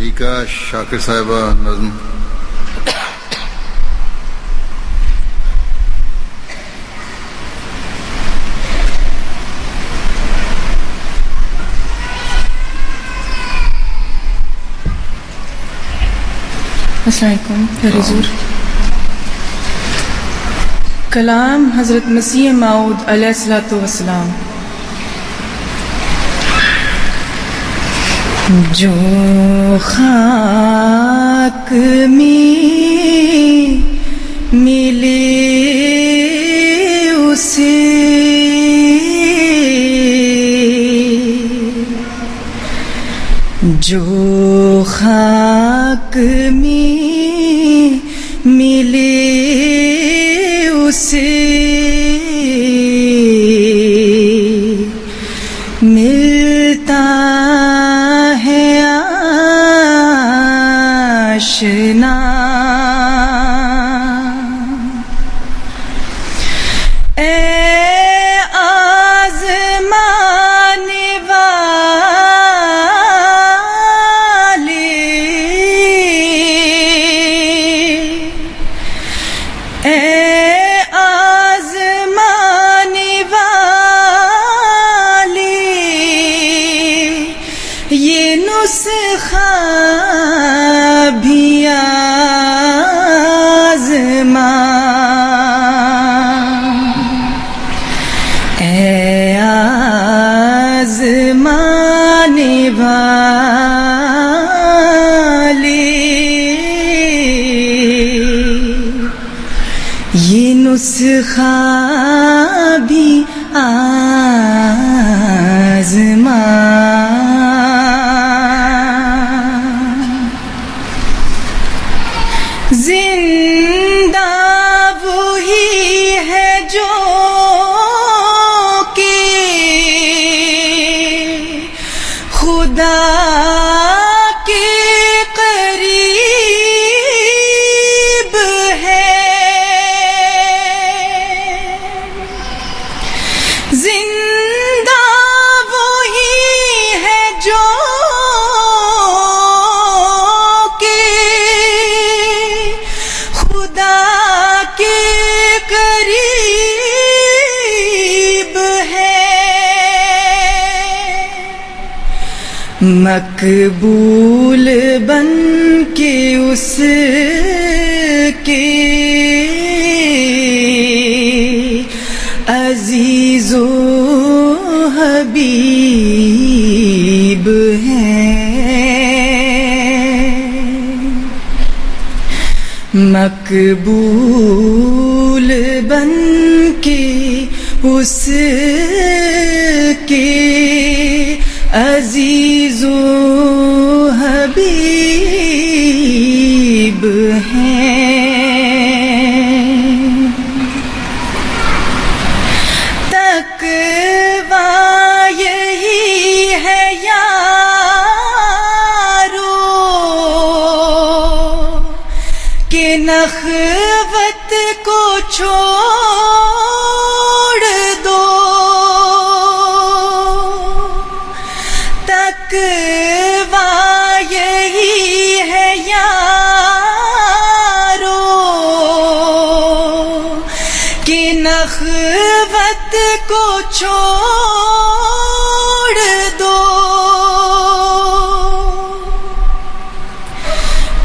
نیکا شاکر صاحبہ نظم السلام علیکم حضور۔ کلام حضرت مسیح معود علیہ السلاۃ وسلام جو خاک میں ملے اسے جو خاک میں ملے اسے آشنا اے 寒 مقبول بن کے اس کے عزیز و حبیب ہیں۔ مقبول بن کے اس کو چھوڑ دو۔ تقوی یہی ہے یارو کہ نخوت کو چھوڑ دو۔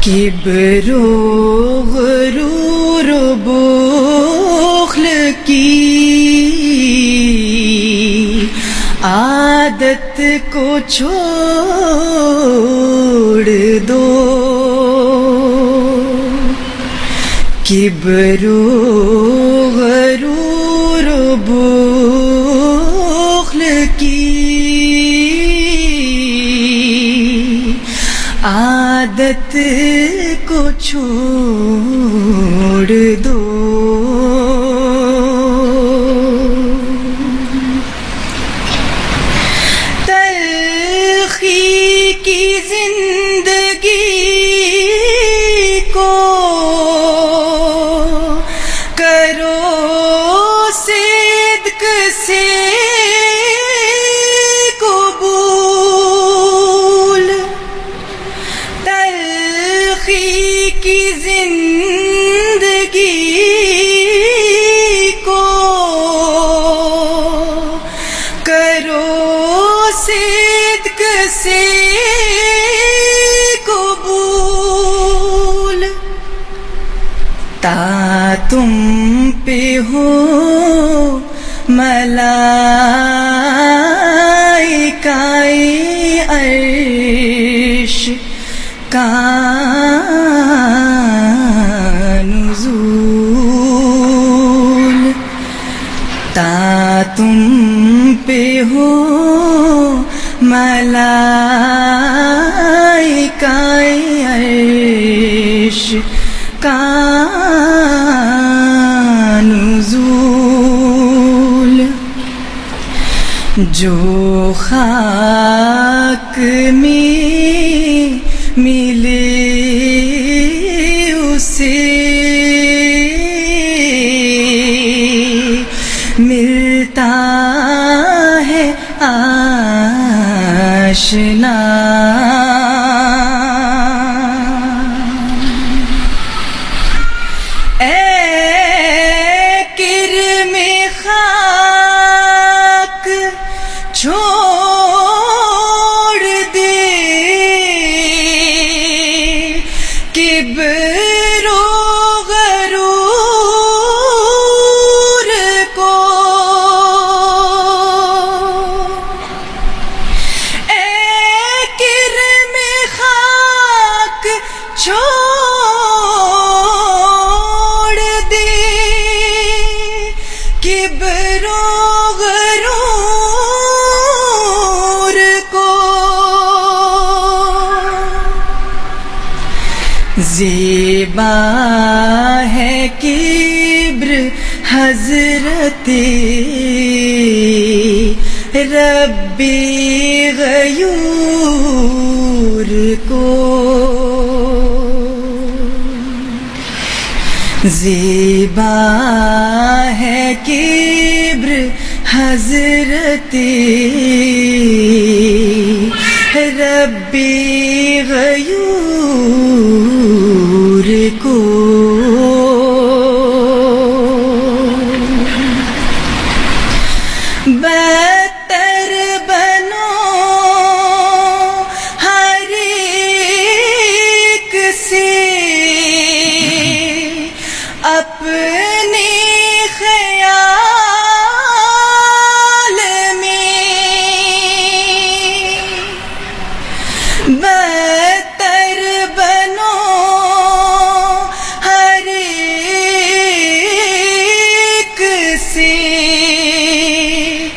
کبر و غرور و بخل کی عادت کو چھوڑ دو۔ کبر و غرور و بخل عادت کو چھوڑ دو۔ تم پہ ہو ملا جو خاک میں چھوڑ دے۔ کبر غرور کو۔ زیبا ہے کبر حضرت ربی غیور کو۔ زیبا ہے کبر حضرتی ربی غیور کو سے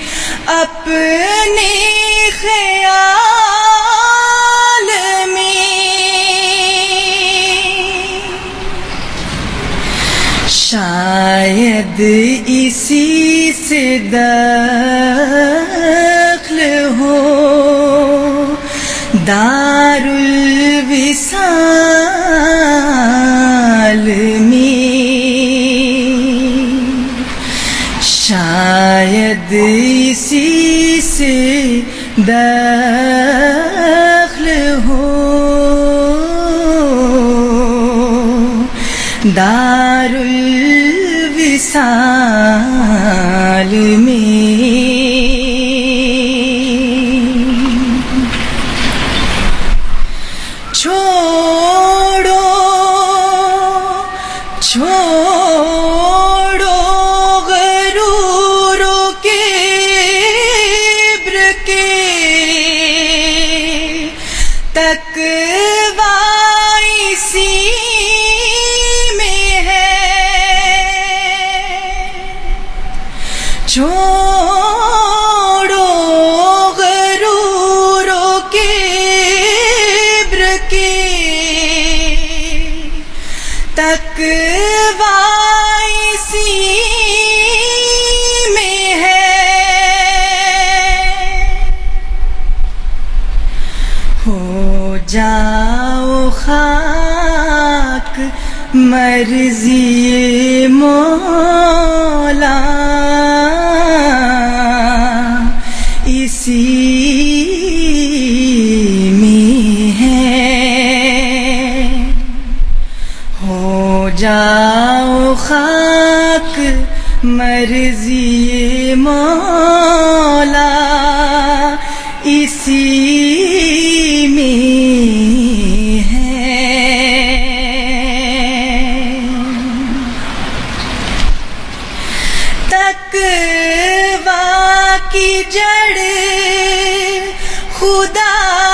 اپنے خیال میں۔ شاید اسی سے دخل ہو۔ دار حدیثی سی داخل ہو دار الوصال میں تقوی اسی میں ہے۔ ہو جاؤ خاک مرضی مولا اسی جاؤ خاک مرضی مولا اسی میں ہے۔ جڑ خدا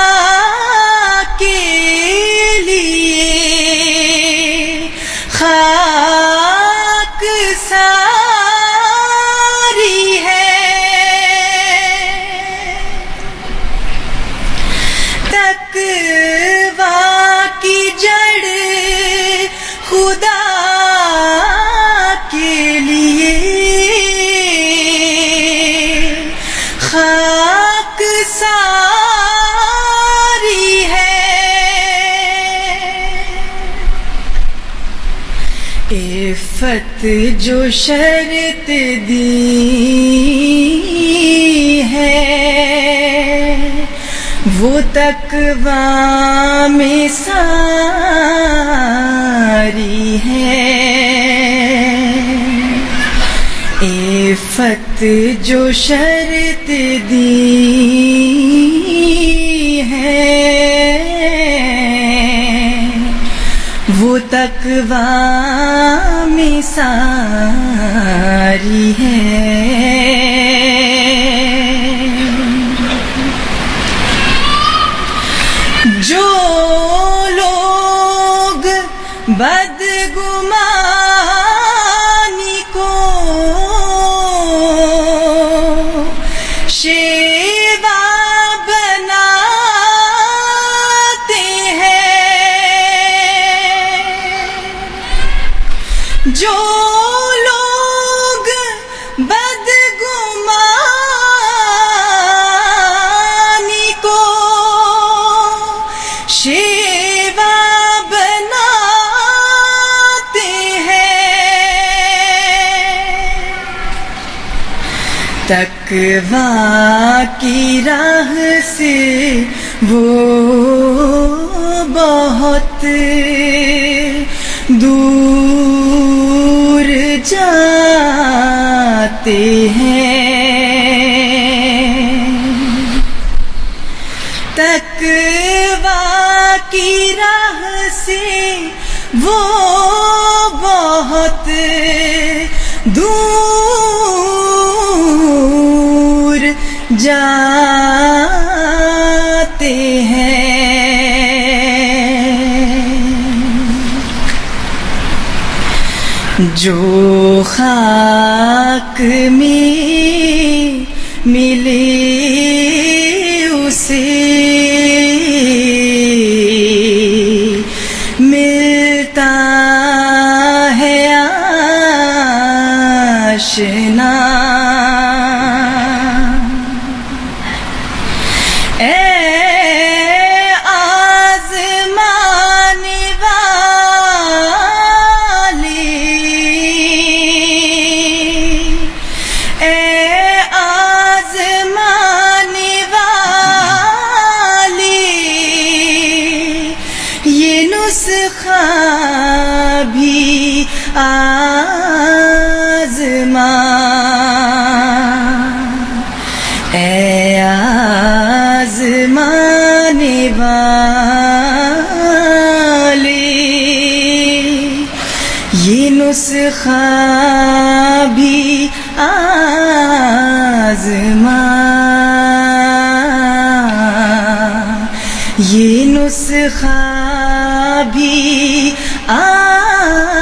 جو شرط دی ہے، وہ تقوا میں ساری ہے۔ عفت جو شرط دی ہے، وہ تقوا میں ساری ہے۔ جو لوگ بد تقوا کی راہ سے وہ بہت دور جاتے ہیں۔ تقوا کی راہ سے جو خاک میں ملی اسے ملتا ہے آشنا۔ نسخہ بھی آزما یہ نسخہ بھی آزما